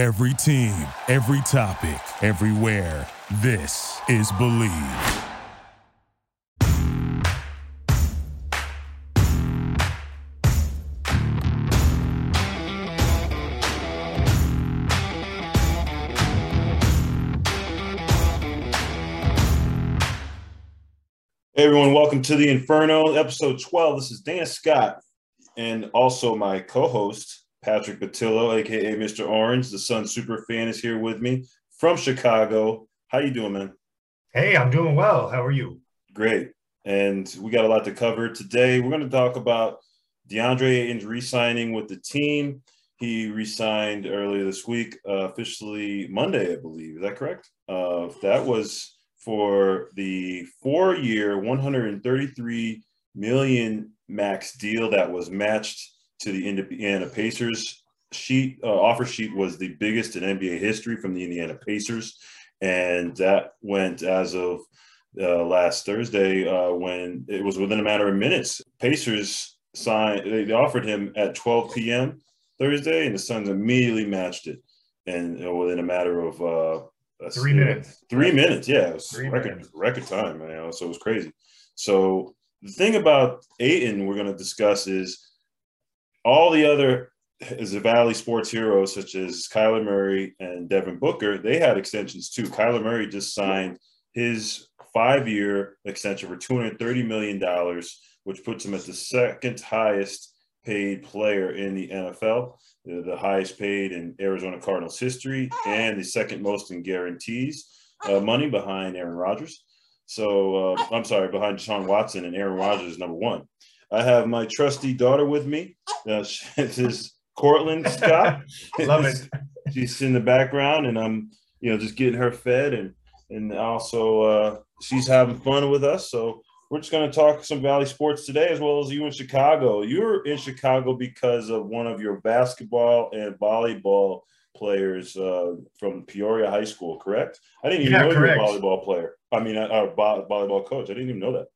Every team, every topic, everywhere. This is Believe. Hey everyone, welcome to the Inferno, episode 12. This is Dana Scott and also my co-host, Patrick Batillo, aka Mr. Orange, the Sun super fan, is here with me from Chicago. How you doing, man? Hey, I'm doing well. How are you? Great. And we got a lot to cover today. We're going to talk about DeAndre Ayton's re-signing with the team. He re-signed earlier this week, uh, officially Monday, I believe. Is that correct? Uh, that was for the four-year, 133 million max deal that was matched to the Indiana Pacers sheet. Uh, offer sheet was the biggest in NBA history from the Indiana Pacers, and that went as of uh, last Thursday uh, when it was within a matter of minutes. Pacers signed. They offered him at 12 p.m. Thursday, and the Suns immediately matched it, and within a matter of uh, three minutes. Three minutes, yeah, record minutes. record time, man. So it was crazy. So the thing about Ayton we're going to discuss is all the other is the Valley sports heroes such as Kyler Murray and Devin Booker. They had extensions too. Kyler Murray just signed his five-year extension for two hundred thirty million dollars, which puts him at the second highest paid player in the NFL, the, the highest paid in Arizona Cardinals history, and the second most in guarantees uh, money behind Aaron Rodgers. So uh, I'm sorry, behind Deshaun Watson and Aaron Rodgers is number one. I have my trusty daughter with me. Uh, this is Cortland Scott. Love it. she's in the background, and I'm, you know, just getting her fed, and and also uh, she's having fun with us. So we're just going to talk some Valley sports today, as well as you in Chicago. You're in Chicago because of one of your basketball and volleyball players uh, from Peoria High School, correct? I didn't even yeah, know correct. you were a volleyball player. I mean, our volleyball coach. I didn't even know that.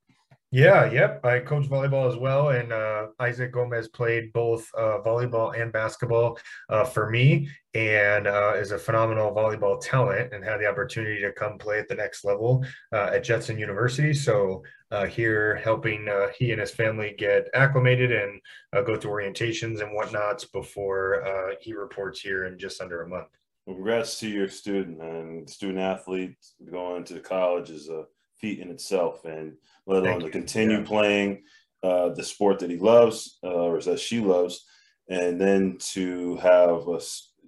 Yeah, yep. I coach volleyball as well, and uh, Isaac Gomez played both uh, volleyball and basketball uh, for me, and uh, is a phenomenal volleyball talent, and had the opportunity to come play at the next level uh, at Judson University. So uh, here, helping he and his family get acclimated and go through orientations and whatnots before he reports here in just under a month. Well, congrats to your student and student athlete going to college is a feat in itself, and let alone to continue yeah. playing uh, the sport that he loves uh, or that she loves, and then to have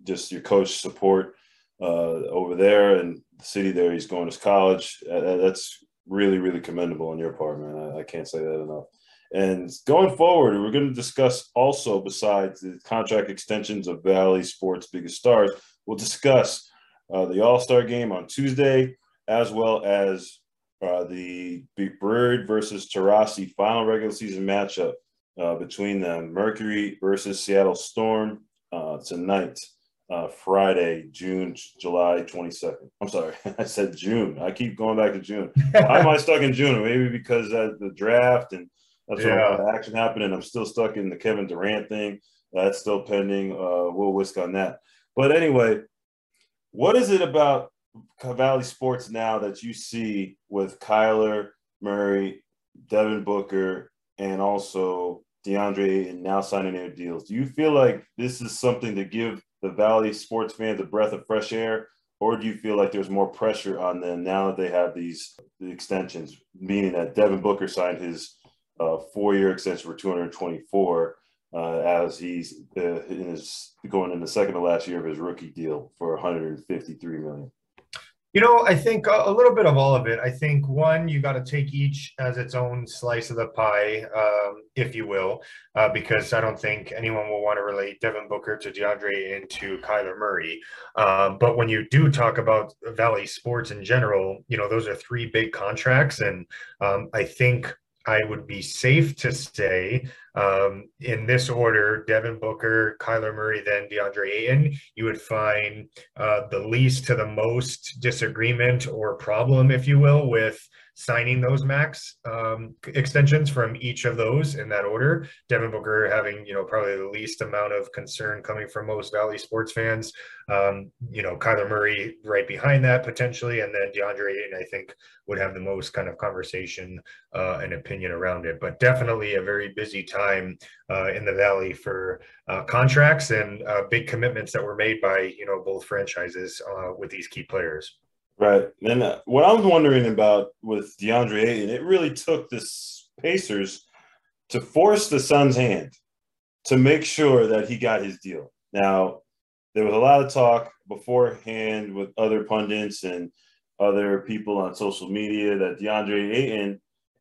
just your coach support uh, over there and the city there he's going to college. Uh, that's really, really commendable on your part, man. I, I can't say that enough. And going forward, we're going to discuss also, besides the contract extensions of Valley Sports' biggest stars, we'll discuss uh, the All Star game on Tuesday, as well as uh, the Big Bird versus Taurasi final regular season matchup uh, between the Mercury versus Seattle Storm uh, tonight, uh, Friday, June, July 22nd. I'm sorry, I said June. I keep going back to June. Why am I stuck in June? Maybe because of the draft and that's yeah. action happened, and I'm still stuck in the Kevin Durant thing. That's still pending. Uh, we'll whisk on that. But anyway, what is it about Valley Sports now that you see with Kyler Murray, Devin Booker, and also DeAndre and now signing their deals? Do you feel like this is something to give the Valley sports fans a breath of fresh air? Or do you feel like there's more pressure on them now that they have these extensions, meaning that Devin Booker signed his uh, four-year extension for 224 uh, as he's uh, in his going in the second to last year of his rookie deal for 153 million. You know, I think a, little bit of all of it. I think one, you got to take each as its own slice of the pie, um, if you will, uh, because I don't think anyone will want to relate Devin Booker to DeAndre and to Kyler Murray. Um, but when you do talk about Valley sports in general, you know, those are three big contracts. And um, I think I would be safe to say um, in this order, Devin Booker, Kyler Murray, then DeAndre Ayton, you would find uh, the least to the most disagreement or problem, if you will, with signing those max um, extensions from each of those in that order. Devin Booker having, you know, probably the least amount of concern coming from most Valley sports fans. Um, you know, Kyler Murray right behind that potentially, and then DeAndre Ayton, I think, would have the most kind of conversation uh, and opinion around it. But definitely a very busy time uh, in the Valley for uh, contracts and uh, big commitments that were made by, you know, both franchises uh, with these key players. Right. And uh, what I was wondering about with DeAndre Ayton, it really took the Pacers to force the Suns' hand to make sure that he got his deal. Now, there was a lot of talk beforehand with other pundits and other people on social media that DeAndre Ayton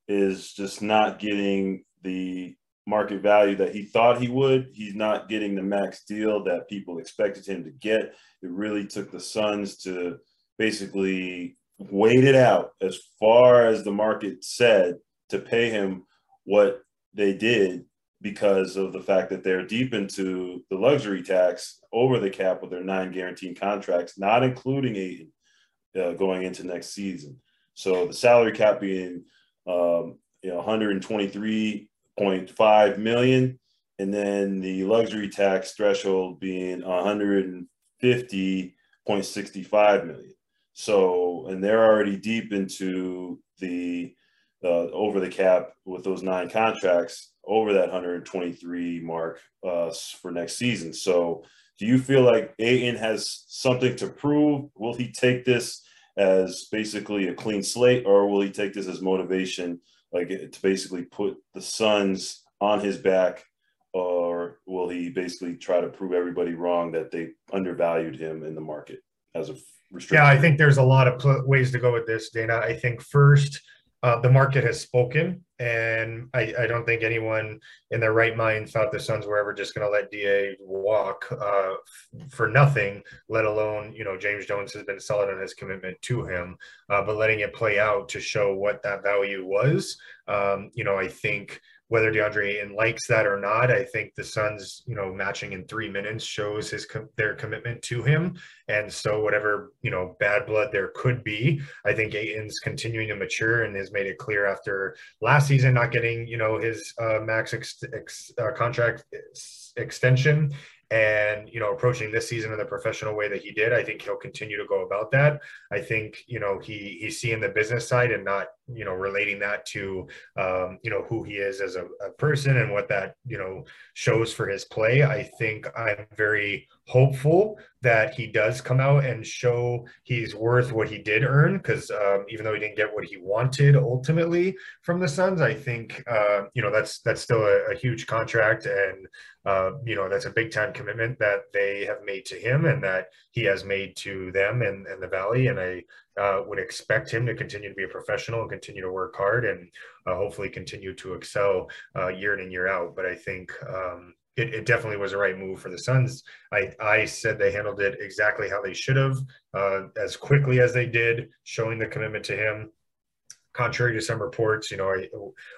is just not getting the market value that he thought he would. He's not getting the max deal that people expected him to get. It really took the Suns to – basically waited out as far as the market said to pay him what they did because of the fact that they're deep into the luxury tax over the cap with their nine guaranteed contracts, not including Ayton uh, going into next season. So the salary cap being um, you know 123.5 million, and then the luxury tax threshold being 150.65 million. So, and they're already deep into the uh, over the cap with those nine contracts over that 123 mark uh, for next season. So, do you feel like Ayton has something to prove? Will he take this as basically a clean slate, or will he take this as motivation, like to basically put the Suns on his back, or will he basically try to prove everybody wrong that they undervalued him in the market as a yeah, I think there's a lot of pl- ways to go with this, Dana. I think first, uh, the market has spoken, and I, I, don't think anyone in their right mind thought the Suns were ever just going to let Da walk uh, for nothing. Let alone, you know, James Jones has been solid on his commitment to him, uh, but letting it play out to show what that value was. Um, you know, I think whether DeAndre Ayton likes that or not, I think the Suns, you know, matching in three minutes shows his their commitment to him. And so, whatever you know, bad blood there could be, I think Ayton's continuing to mature and has made it clear after last season not getting you know his uh, max ex, ex, uh, contract ex, extension and you know approaching this season in the professional way that he did i think he'll continue to go about that i think you know he he's seeing the business side and not you know relating that to um, you know who he is as a, a person and what that you know shows for his play i think i'm very hopeful that he does come out and show he's worth what he did earn because um, even though he didn't get what he wanted ultimately from the Suns, I think uh, you know that's that's still a, a huge contract and uh, you know that's a big time commitment that they have made to him and that he has made to them and, and the Valley. And I uh, would expect him to continue to be a professional and continue to work hard and uh, hopefully continue to excel uh, year in and year out. But I think um, it, it, definitely was the right move for the Suns. I, I said they handled it exactly how they should have, uh, as quickly as they did, showing the commitment to him contrary to some reports, you know,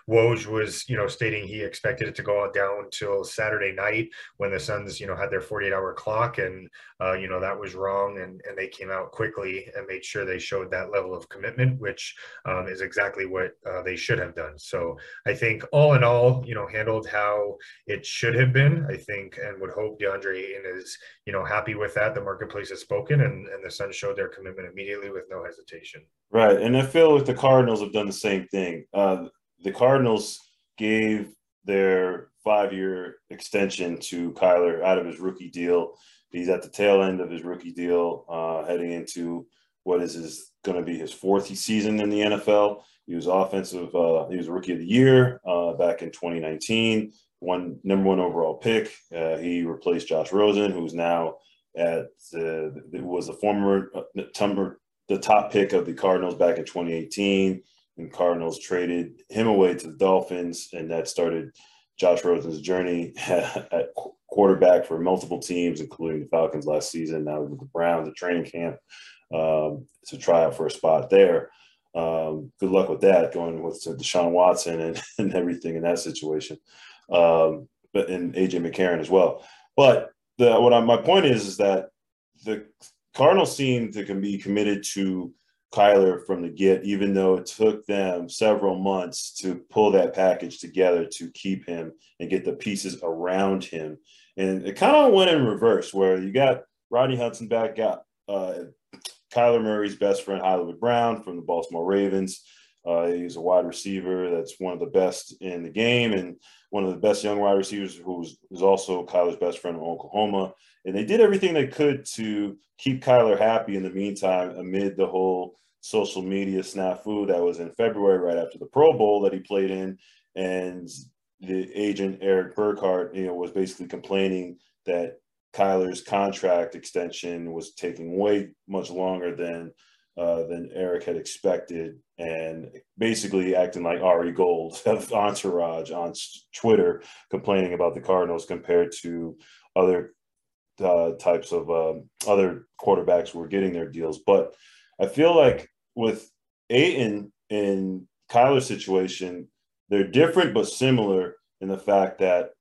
Woj was, you know, stating he expected it to go down until Saturday night when the Suns, you know, had their 48 hour clock. And, uh, you know, that was wrong. And, and they came out quickly and made sure they showed that level of commitment, which um, is exactly what uh, they should have done. So I think all in all, you know, handled how it should have been, I think, and would hope DeAndre Ayton is, you know, happy with that. The marketplace has spoken and, and the Suns showed their commitment immediately with no hesitation. Right. And I feel like the Cardinals have done the same thing. Uh, the Cardinals gave their five year extension to Kyler out of his rookie deal. He's at the tail end of his rookie deal, uh, heading into what is his going to be his fourth season in the NFL. He was offensive. Uh, he was rookie of the year uh, back in 2019. One number one overall pick. Uh, he replaced Josh Rosen, who's now at uh, was a former uh, the top pick of the Cardinals back in 2018. And Cardinals traded him away to the Dolphins, and that started Josh Rosen's journey at quarterback for multiple teams, including the Falcons last season. Now with the Browns, the training camp um, to try out for a spot there. Um, good luck with that, going with Deshaun Watson and, and everything in that situation. Um, but and AJ McCarron as well. But the what I, my point is is that the Cardinals seem to can be committed to Kyler from the get, even though it took them several months to pull that package together to keep him and get the pieces around him. And it kind of went in reverse, where you got Rodney Hudson back, got uh, Kyler Murray's best friend Hollywood Brown from the Baltimore Ravens. Uh, he's a wide receiver that's one of the best in the game and one of the best young wide receivers who's, who's also Kyler's best friend in Oklahoma. And they did everything they could to keep Kyler happy in the meantime amid the whole social media snafu that was in February right after the Pro Bowl that he played in. And the agent Erik Burkhardt, you know, was basically complaining that Kyler's contract extension was taking way much longer than uh, than Erik had expected, and basically acting like Ari Gold of Entourage on Twitter, complaining about the Cardinals compared to other uh, types of uh, other quarterbacks who were getting their deals. But I feel like with Ayton and Kyler's situation, they're different but similar in the fact that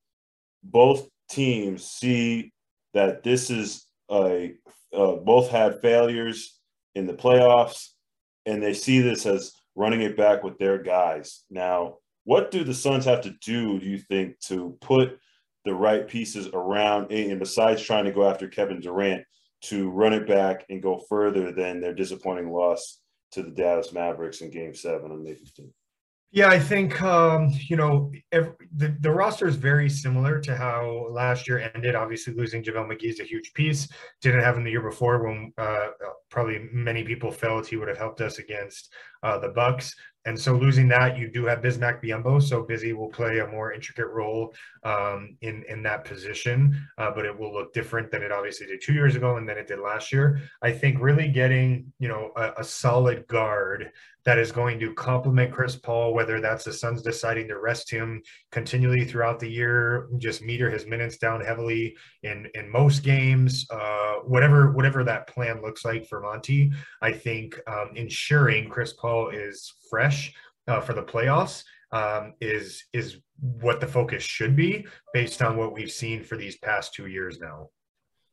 both teams see that this is a uh, both had failures in the playoffs, and they see this as running it back with their guys. Now, what do the Suns have to do, do you think, to put the right pieces around Ayton besides trying to go after Kevin Durant to run it back and go further than their disappointing loss to the Dallas Mavericks in game seven on May 15th? Yeah, I think um, you know every, the the roster is very similar to how last year ended. Obviously, losing JaVale McGee is a huge piece. Didn't have him the year before when uh, probably many people felt he would have helped us against uh, the Bucks. And so losing that, you do have Bismack Biyombo. So Busy will play a more intricate role um, in in that position, uh, but it will look different than it obviously did two years ago and than it did last year. I think really getting you know a, a solid guard that is going to complement Chris Paul, whether that's the Suns deciding to rest him continually throughout the year, just meter his minutes down heavily in in most games, uh, whatever whatever that plan looks like for Monty. I think um, ensuring Chris Paul is fresh uh, for the playoffs um, is is what the focus should be based on what we've seen for these past two years now.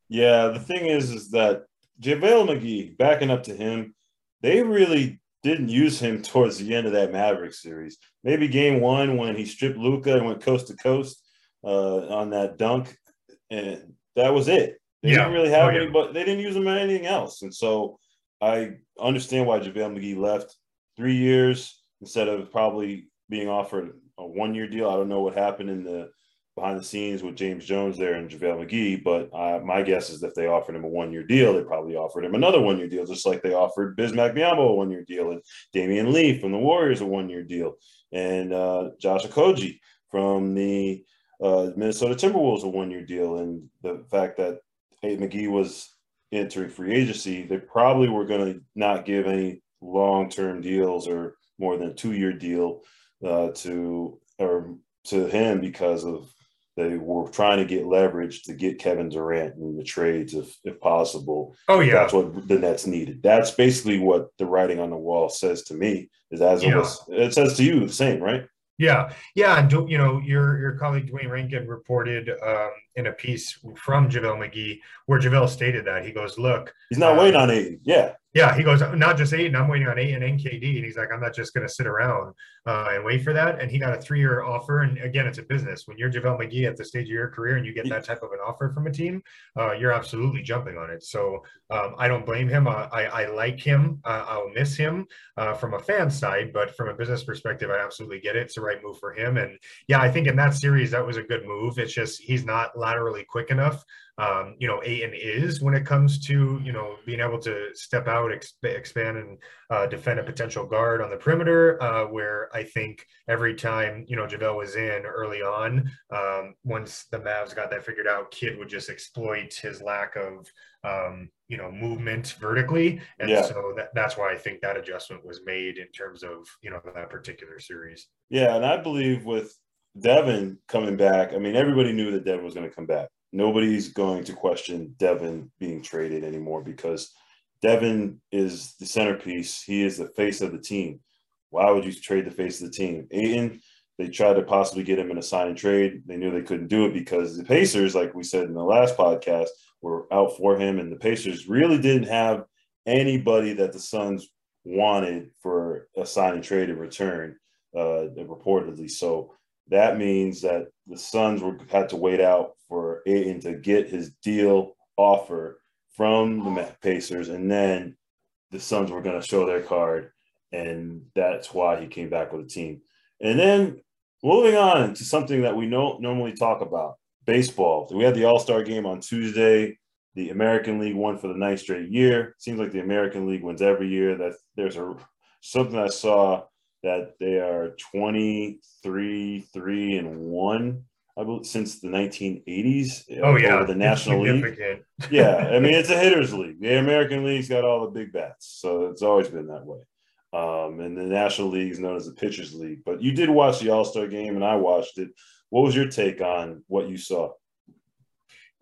Yeah, the thing is, is that JaVale McGee backing up to him, they really didn't use him towards the end of that Maverick series. Maybe game one when he stripped Luka and went coast to coast uh, on that dunk, and that was it. They yeah. didn't really have oh, any, yeah. but they didn't use him on anything else. And so I understand why JaVale McGee left three years instead of probably being offered a one year deal. I don't know what happened in the behind the scenes with James Jones there and JaVale McGee, but uh, my guess is if they offered him a one year deal, they probably offered him another one year deal, just like they offered Bismack Biyombo a one year deal and Damion Lee from the Warriors a one year deal and uh, Josh Okogie from the uh, Minnesota Timberwolves a one year deal. And the fact that hey, McGee was entering free agency, they probably were going to not give any long term deals or more than a two year deal uh, to or to him because of they were trying to get leverage to get Kevin Durant in the trades if, if possible. Oh yeah, that's what the Nets needed. That's basically what the writing on the wall says to me. Is as yeah. it was, it says to you the same, right? Yeah, yeah, and you know your your colleague Dwayne Rankin reported um, in a piece from JaVale McGee where JaVale stated that he goes, "Look, he's not waiting on Ayton. Yeah, yeah, he goes, not just Ayton, I'm waiting on Ayton and NKD. And he's like, I'm not just going to sit around uh, and wait for that. And he got a three year offer. And again, it's a business. When you're JaVale McGee at the stage of your career and you get that type of an offer from a team, uh, you're absolutely jumping on it. So um, I don't blame him. I, I, I like him. Uh, I'll miss him uh, from a fan side, but from a business perspective, I absolutely get it. It's the right move for him. And yeah, I think in that series, that was a good move. It's just he's not laterally quick enough um, you know, Ayton is when it comes to, you know, being able to step out, exp- expand, and uh, defend a potential guard on the perimeter. Uh, where I think every time, you know, JaVale was in early on, um, once the Mavs got that figured out, Kidd would just exploit his lack of, um, you know, movement vertically. And yeah. so that, that's why I think that adjustment was made in terms of, you know, that particular series. Yeah. And I believe with Devin coming back, I mean, everybody knew that Devin was going to come back nobody's going to question Devin being traded anymore because Devin is the centerpiece. He is the face of the team. Why would you trade the face of the team? Ayton They tried to possibly get him in a sign and trade. They knew they couldn't do it because the Pacers, like we said in the last podcast, were out for him, and the Pacers really didn't have anybody that the Suns wanted for a sign and trade in return, uh, reportedly. So that means that the Suns were had to wait out for Ayton to get his deal offer from the Pacers, and then the Suns were going to show their card, and that's why he came back with a team. And then moving on to something that we don't normally talk about baseball. We had the All Star game on Tuesday. The American League won for the ninth straight year. Seems like the American League wins every year. That there's a something I saw that they are 23, 3, and 1 I believe, since the 1980s. Uh, oh, yeah. The National League. yeah. I mean, it's a hitters league. The American League's got all the big bats. So it's always been that way. Um, and the National League is known as the Pitchers League. But you did watch the All Star game, and I watched it. What was your take on what you saw?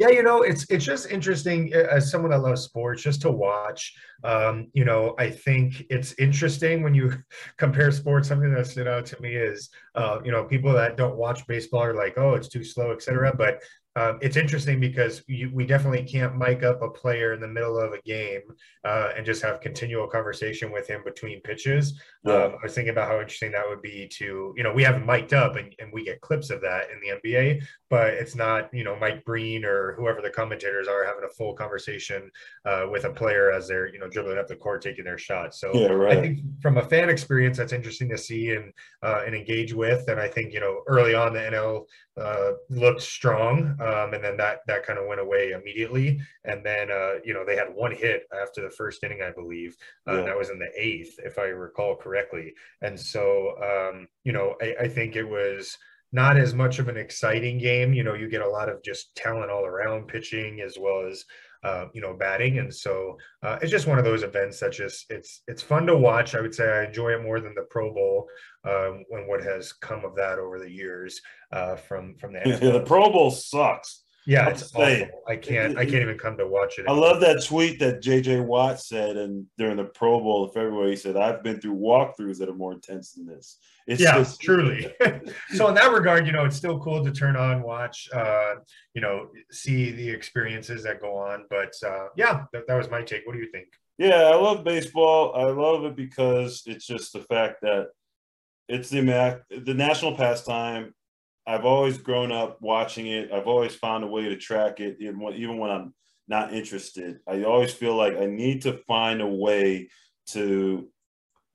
Yeah, you know, it's it's just interesting as someone that loves sports, just to watch. Um, you know, I think it's interesting when you compare sports. Something that stood out to me is, uh, you know, people that don't watch baseball are like, oh, it's too slow, etc. But um, it's interesting because you, we definitely can't mic up a player in the middle of a game uh, and just have continual conversation with him between pitches. Yeah. Um, I was thinking about how interesting that would be to, you know, we haven't mic'd up and, and we get clips of that in the NBA, but it's not, you know, Mike Breen or whoever the commentators are having a full conversation uh, with a player as they're, you know, dribbling up the court, taking their shot. So yeah, right. I think from a fan experience, that's interesting to see and, uh, and engage with. And I think, you know, early on the NL uh, looked strong, um, and then that that kind of went away immediately. And then uh, you know they had one hit after the first inning, I believe. Uh, yeah. That was in the eighth, if I recall correctly. And so um, you know I, I think it was not as much of an exciting game. You know, you get a lot of just talent all around pitching as well as uh, you know, batting. And so uh, it's just one of those events that just it's it's fun to watch. I would say I enjoy it more than the Pro Bowl um, and what has come of that over the years uh, from from the. Yeah, the Pro Bowl sucks. Yeah, it's awful. I can't. I can't even come to watch it. I love that tweet that JJ Watt said, and during the Pro Bowl in February, he said, "I've been through walkthroughs that are more intense than this." It's yeah, just, truly. so in that regard, you know, it's still cool to turn on, watch, uh, you know, see the experiences that go on. But uh, yeah, that, that was my take. What do you think? Yeah, I love baseball. I love it because it's just the fact that it's the mac, the national pastime I've always grown up watching it. I've always found a way to track it, even when, even when I'm not interested. I always feel like I need to find a way to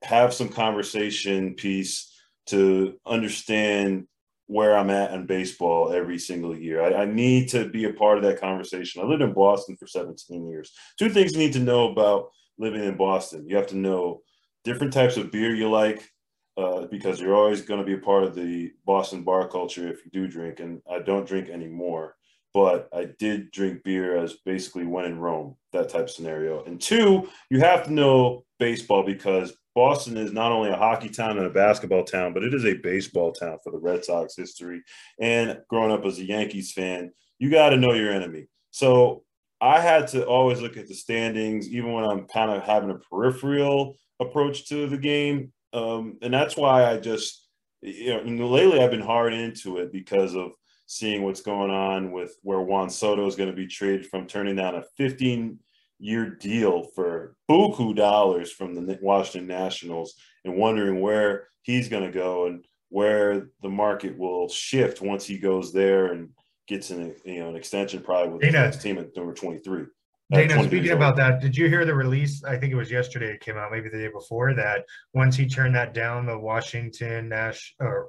have some conversation piece to understand where I'm at in baseball every single year. I, I, need to be a part of that conversation. I lived in Boston for 17 years. Two things you need to know about living in Boston. You have to know different types of beer you like uh, because you're always going to be a part of the Boston bar culture if you do drink. And I don't drink anymore, but I did drink beer as basically when in Rome, that type of scenario. And two, you have to know baseball because Boston is not only a hockey town and a basketball town, but it is a baseball town for the Red Sox history. And growing up as a Yankees fan, you got to know your enemy. So I had to always look at the standings, even when I'm kind of having a peripheral approach to the game um, and that's why I just, you know, lately I've been hard into it because of seeing what's going on with where Juan Soto is going to be traded from turning down a 15 year deal for buku dollars from the Washington Nationals and wondering where he's going to go and where the market will shift once he goes there and gets an you know an extension probably with the next team at number 23. Dana, speaking about that, did you hear the release? I think it was yesterday it came out, maybe the day before that. Once he turned that down, the Washington Nash or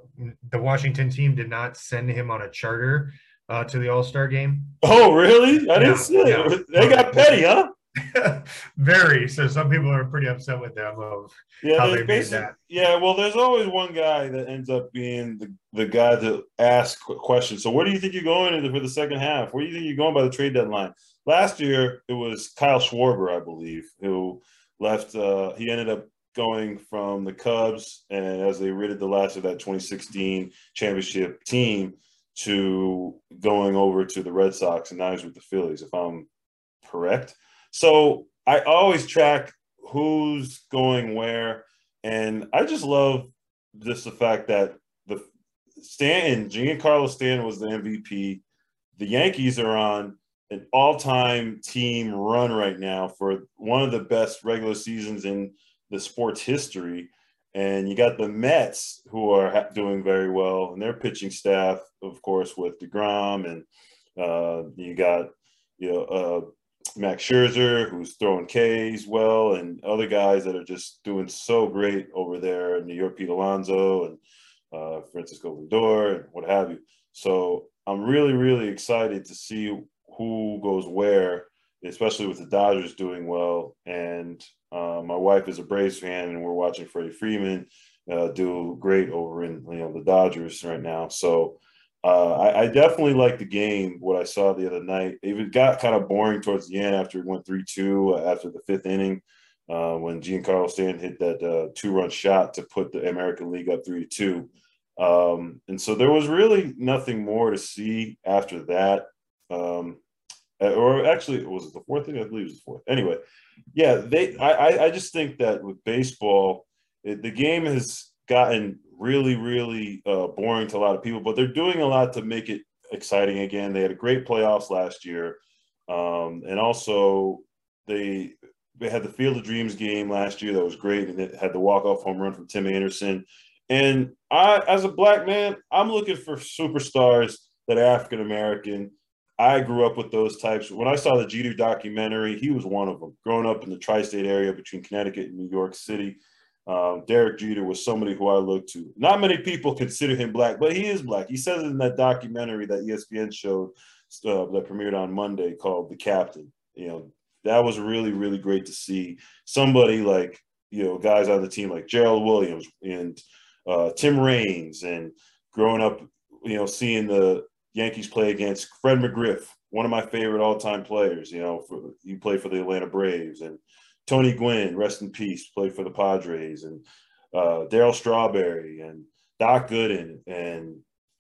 the Washington team did not send him on a charter uh, to the All Star game. Oh, really? I didn't see it. They got petty, huh? Very. So some people are pretty upset with them of yeah, how they made that. Yeah, well, there's always one guy that ends up being the, the guy to ask questions. So where do you think you're going for the second half? Where do you think you're going by the trade deadline? Last year it was Kyle Schwarber, I believe, who left. Uh, he ended up going from the Cubs, and as they rated the last of that 2016 championship team, to going over to the Red Sox, and now he's with the Phillies, if I'm correct. So I always track who's going where, and I just love just the fact that the Stanton, Giancarlo Stanton was the MVP. The Yankees are on an all-time team run right now for one of the best regular seasons in the sports history. And you got the Mets who are doing very well, and their pitching staff, of course, with deGrom, and uh, you got you know uh, Max Scherzer who's throwing K's well, and other guys that are just doing so great over there. New York, Pete Alonso, and uh, Francisco Lindor, and what have you. So I'm really, really excited to see who goes where, especially with the Dodgers doing well. And uh, my wife is a Braves fan, and we're watching Freddie Freeman uh, do great over in you know the Dodgers right now. So uh, I, I, definitely like the game. What I saw the other night, it got kind of boring towards the end after it went three two uh, after the fifth inning. Uh, when Giancarlo Stanton hit that uh, two-run shot to put the American League up three to two, um, and so there was really nothing more to see after that. Um, or actually, was it the fourth inning? I believe it was the fourth. Anyway, yeah, they. I I just think that with baseball, it, the game has gotten really really uh, boring to a lot of people, but they're doing a lot to make it exciting again. They had a great playoffs last year, um, and also they they had the Field of Dreams game last year that was great, and it had the walk off home run from Tim Anderson. And I, as a black man, I'm looking for superstars that are African American I grew up with those types. When I saw the Jeter documentary, he was one of them. Growing up in the tri-state area between Connecticut and New York City, um, Derek Jeter was somebody who I looked to. Not many people consider him black, but he is black. He says in that documentary that ESPN showed uh, that premiered on Monday called "The Captain." You know, that was really really great to see somebody like you know guys on the team like Gerald Williams and uh, Tim Raines and growing up, you know, seeing the Yankees play against Fred McGriff, one of my favorite all-time players. You know, for, he played for the Atlanta Braves, and Tony Gwynn, rest in peace, played for the Padres, and uh, Darryl Strawberry, and Doc Gooden, and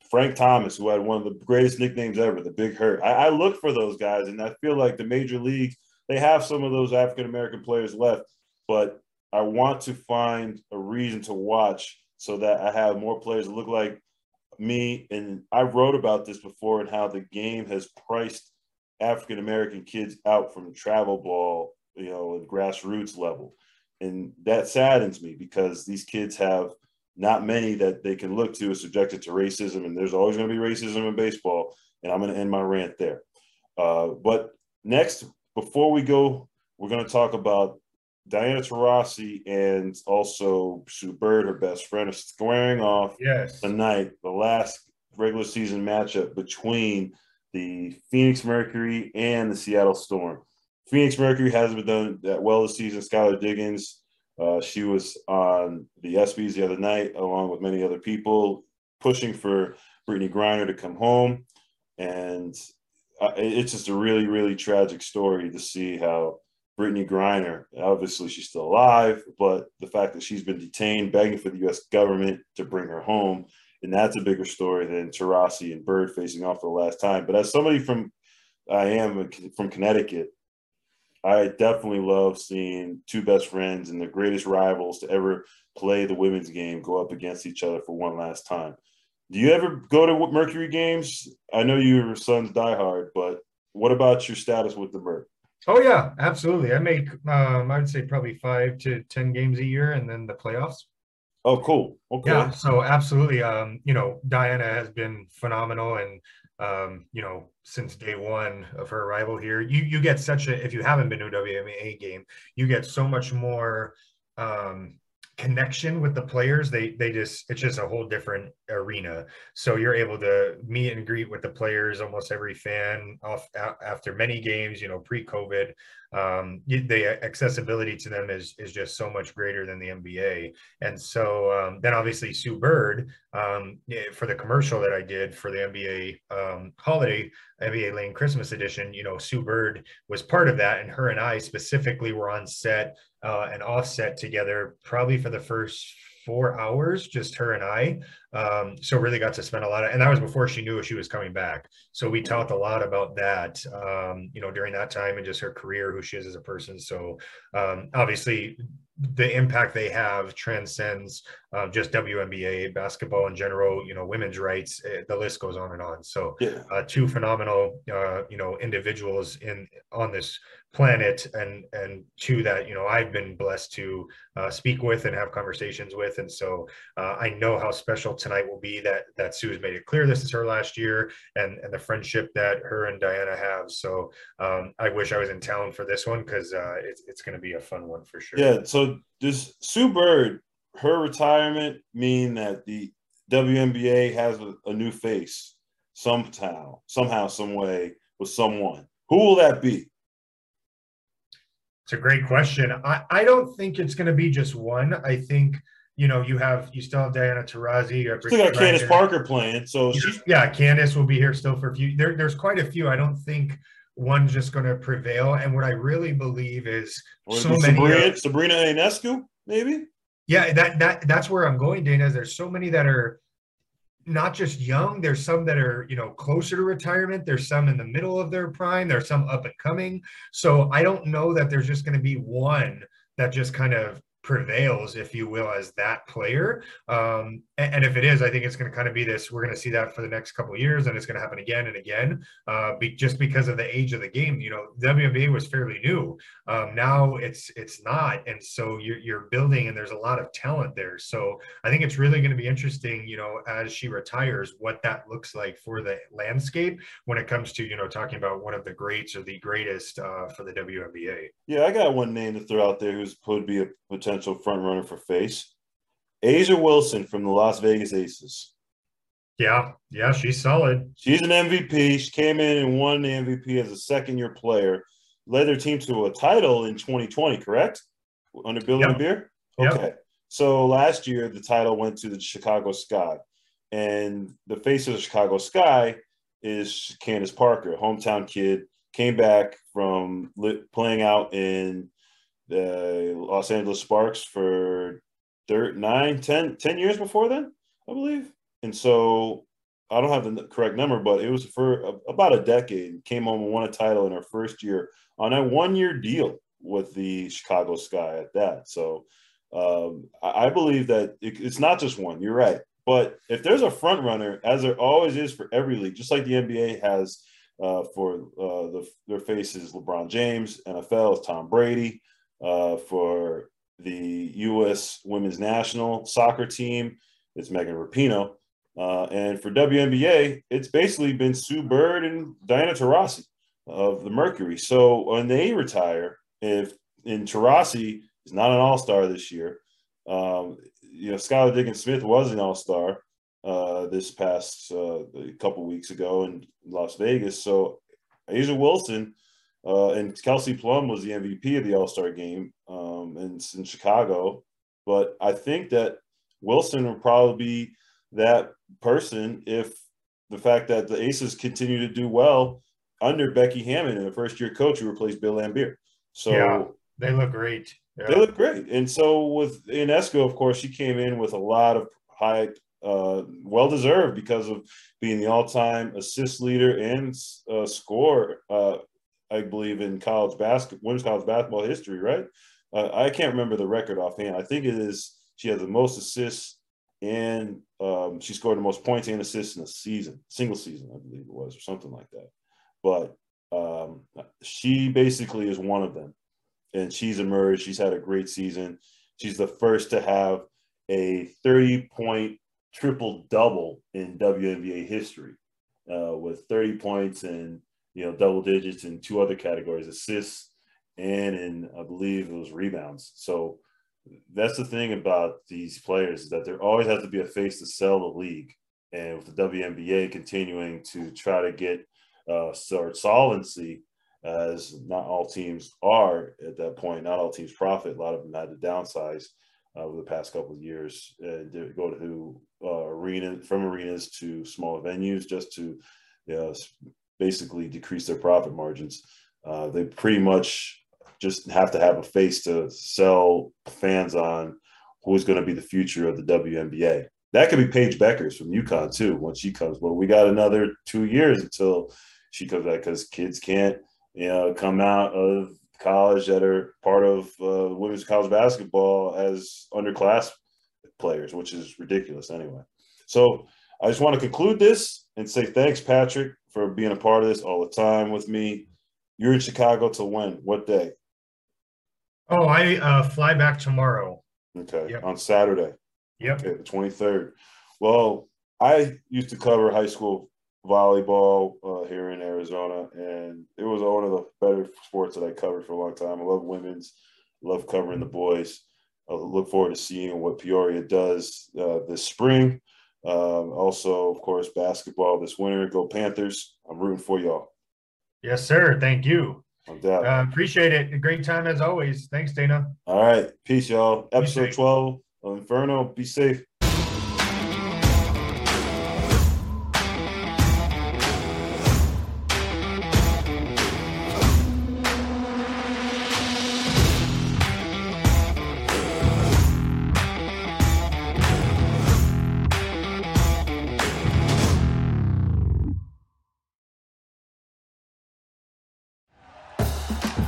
Frank Thomas, who had one of the greatest nicknames ever, the Big Hurt. I, I look for those guys, and I feel like the major leagues they have some of those African American players left, but I want to find a reason to watch so that I have more players that look like me, and I wrote about this before and how the game has priced African American kids out from travel ball, you know, grassroots level. And that saddens me because these kids have not many that they can look to as subjected to racism, and there's always going to be racism in baseball. And I'm going to end my rant there. Uh, but next, before we go, we're going to talk about Diana Taurasi and also Sue Bird, her best friend, are squaring off yes. tonight, the last regular season matchup between the Phoenix Mercury and the Seattle Storm. Phoenix Mercury hasn't been done that well this season. Skylar Diggins, uh, she was on the ESPYS the other night, along with many other people, pushing for Brittney Griner to come home. And uh, it's just a really, really tragic story to see how Brittney Griner. Obviously, she's still alive, but the fact that she's been detained, begging for the U.S. government to bring her home, and that's a bigger story than Taurasi and Bird facing off for the last time. But as somebody from, I am from Connecticut, I definitely love seeing two best friends and the greatest rivals to ever play the women's game go up against each other for one last time. Do you ever go to Mercury games? I know your son's diehard, but what about your status with the Merc? Oh yeah, absolutely. I make um, I would say probably five to ten games a year, and then the playoffs. Oh, cool. Okay. Yeah. So absolutely. Um, you know, Diana has been phenomenal, and um, you know, since day one of her arrival here, you you get such a if you haven't been to a WNBA game, you get so much more um connection with the players they they just it's just a whole different arena. So you're able to meet and greet with the players almost every fan off after many games you know pre-covid um, the accessibility to them is is just so much greater than the NBA. And so um, then obviously Sue Bird um, for the commercial that I did for the NBA um, holiday NBA Lane Christmas edition, you know, Sue Bird was part of that, and her and I specifically were on set uh, and offset together probably for the first four hours, just her and I. Um, so really got to spend a lot of, and that was before she knew she was coming back. So we talked a lot about that, um, you know, during that time and just her career, who she is as a person. So um, obviously the impact they have transcends uh, just WNBA basketball in general. You know, women's rights. Eh, the list goes on and on. So, yeah. uh, two phenomenal, uh, you know, individuals in on this planet, and and two that you know I've been blessed to uh, speak with and have conversations with, and so uh, I know how special tonight will be. That that Sue has made it clear this is her last year, and and the friendship that her and Diana have. So, um, I wish I was in town for this one because uh, it's it's going to be a fun one for sure. Yeah. So does Sue Bird her retirement mean that the WNBA has a, a new face somehow, somehow, some way with someone? Who will that be? It's a great question. I, I don't think it's going to be just one. I think you know you have you still have Diana Taurasi. You still got Candace Parker playing, so she's yeah. Candace will be here still for a few. There, there's quite a few. I don't think one's just going to prevail. And what I really believe is so many Sabrina, Sabrina Ionescu, maybe. Yeah, that that that's where I'm going, Dana. Is there's so many that are not just young. There's some that are you know closer to retirement. There's some in the middle of their prime. There's some up and coming. So I don't know that there's just going to be one that just kind of prevails, if you will, as that player. Um, and, and, if it is, I think it's going to kind of be this. We're going to see that for the next couple years, and it's going to happen again and again, uh, be, just because of the age of the game. You know, WNBA was fairly new. Um, now it's it's not, and so you're you're building, and there's a lot of talent there. So I think it's really going to be interesting. You know, as she retires, what that looks like for the landscape when it comes to you know talking about one of the greats or the greatest uh, for the WNBA. Yeah, I got one name to throw out there who's could be a potential potential front runner for face. A'ja Wilson from the Las Vegas Aces. Yeah, yeah, she's solid. She's an MVP. She came in and won the MVP as a second year player. Led their team to a title in 2020, correct? Under Billy yep. Beer? Okay. Yep. So last year, the title went to the Chicago Sky. And the face of the Chicago Sky is Candace Parker, hometown kid, came back from playing out in the Los Angeles Sparks for third, nine, 10, 10 years before then, I believe. And so I don't have the correct number, but it was for about a decade. Came home and won a title in her first year on a one year deal with the Chicago Sky at that. So um, I believe that it, it's not just one. You're right. But if there's a front runner, as there always is for every league, just like the NBA has uh, for uh, the, their faces, LeBron James, NFL is Tom Brady, uh, for the U.S. Women's National Soccer Team, it's Megan Rapinoe. Uh, and for WNBA, it's basically been Sue Bird and Diana Taurasi of the Mercury. So when they retire, if in Taurasi is not an All Star this year, um, you know Skylar Diggins Smith was an All Star uh, this past uh, couple weeks ago in Las Vegas. So A'ja Wilson uh, and Kelsey Plum was the MVP of the All Star game um, in, in Chicago. But I think that Wilson will probably be that person if the fact that the Aces continue to do well under Becky Hammon, and the first year coach who replaced Bill Laimbeer. So yeah, they look great. Yeah. They look great. And so with Ionescu, of course, she came in with a lot of hype, uh, well deserved because of being the all time assist leader and uh, score uh, I believe, in college basketball, women's college basketball history, right? Uh, I can't remember the record offhand. I think it is she has the most assists and um, she scored the most points and assists in a season, single season, I believe it was, or something like that. But um, she basically is one of them, and she's emerged. She's had a great season. She's the first to have a 30 point triple double in WNBA history uh, with 30 points and you know, double digits in two other categories, assists and in I believe it was rebounds. So that's the thing about these players is that there always has to be a face to sell the league. And with the WNBA continuing to try to get uh, sort solvency, as not all teams are at that point, not all teams profit. A lot of them had to downsize uh, over the past couple of years and go to uh, arena from arenas to smaller venues just to you know, basically decrease their profit margins. Uh, they pretty much just have to have a face to sell fans on who's going to be the future of the WNBA. that could be Paige Bueckers from UConn too when she comes. But we got another two years until she comes back because kids can't, you know, come out of college that are part of uh, women's college basketball as underclass players, which is ridiculous anyway. So I just want to conclude this and say thanks, Patrick, for being a part of this all the time with me. You're in Chicago to when? What day? Oh, I uh, fly back tomorrow. Okay, yep. on Saturday. Yep. Okay, the 23rd. Well, I used to cover high school volleyball uh, here in Arizona, and it was one of the better sports that I covered for a long time. I love women's, love covering the boys. I look forward to seeing what Peoria does uh, this spring. Um, also, of course, basketball this winter. Go Panthers! I'm rooting for y'all. Yes, sir. Thank you. No uh, appreciate it. A great time as always. Thanks, Dana. All right. Peace, y'all. Episode 12 of Inferno. Be safe.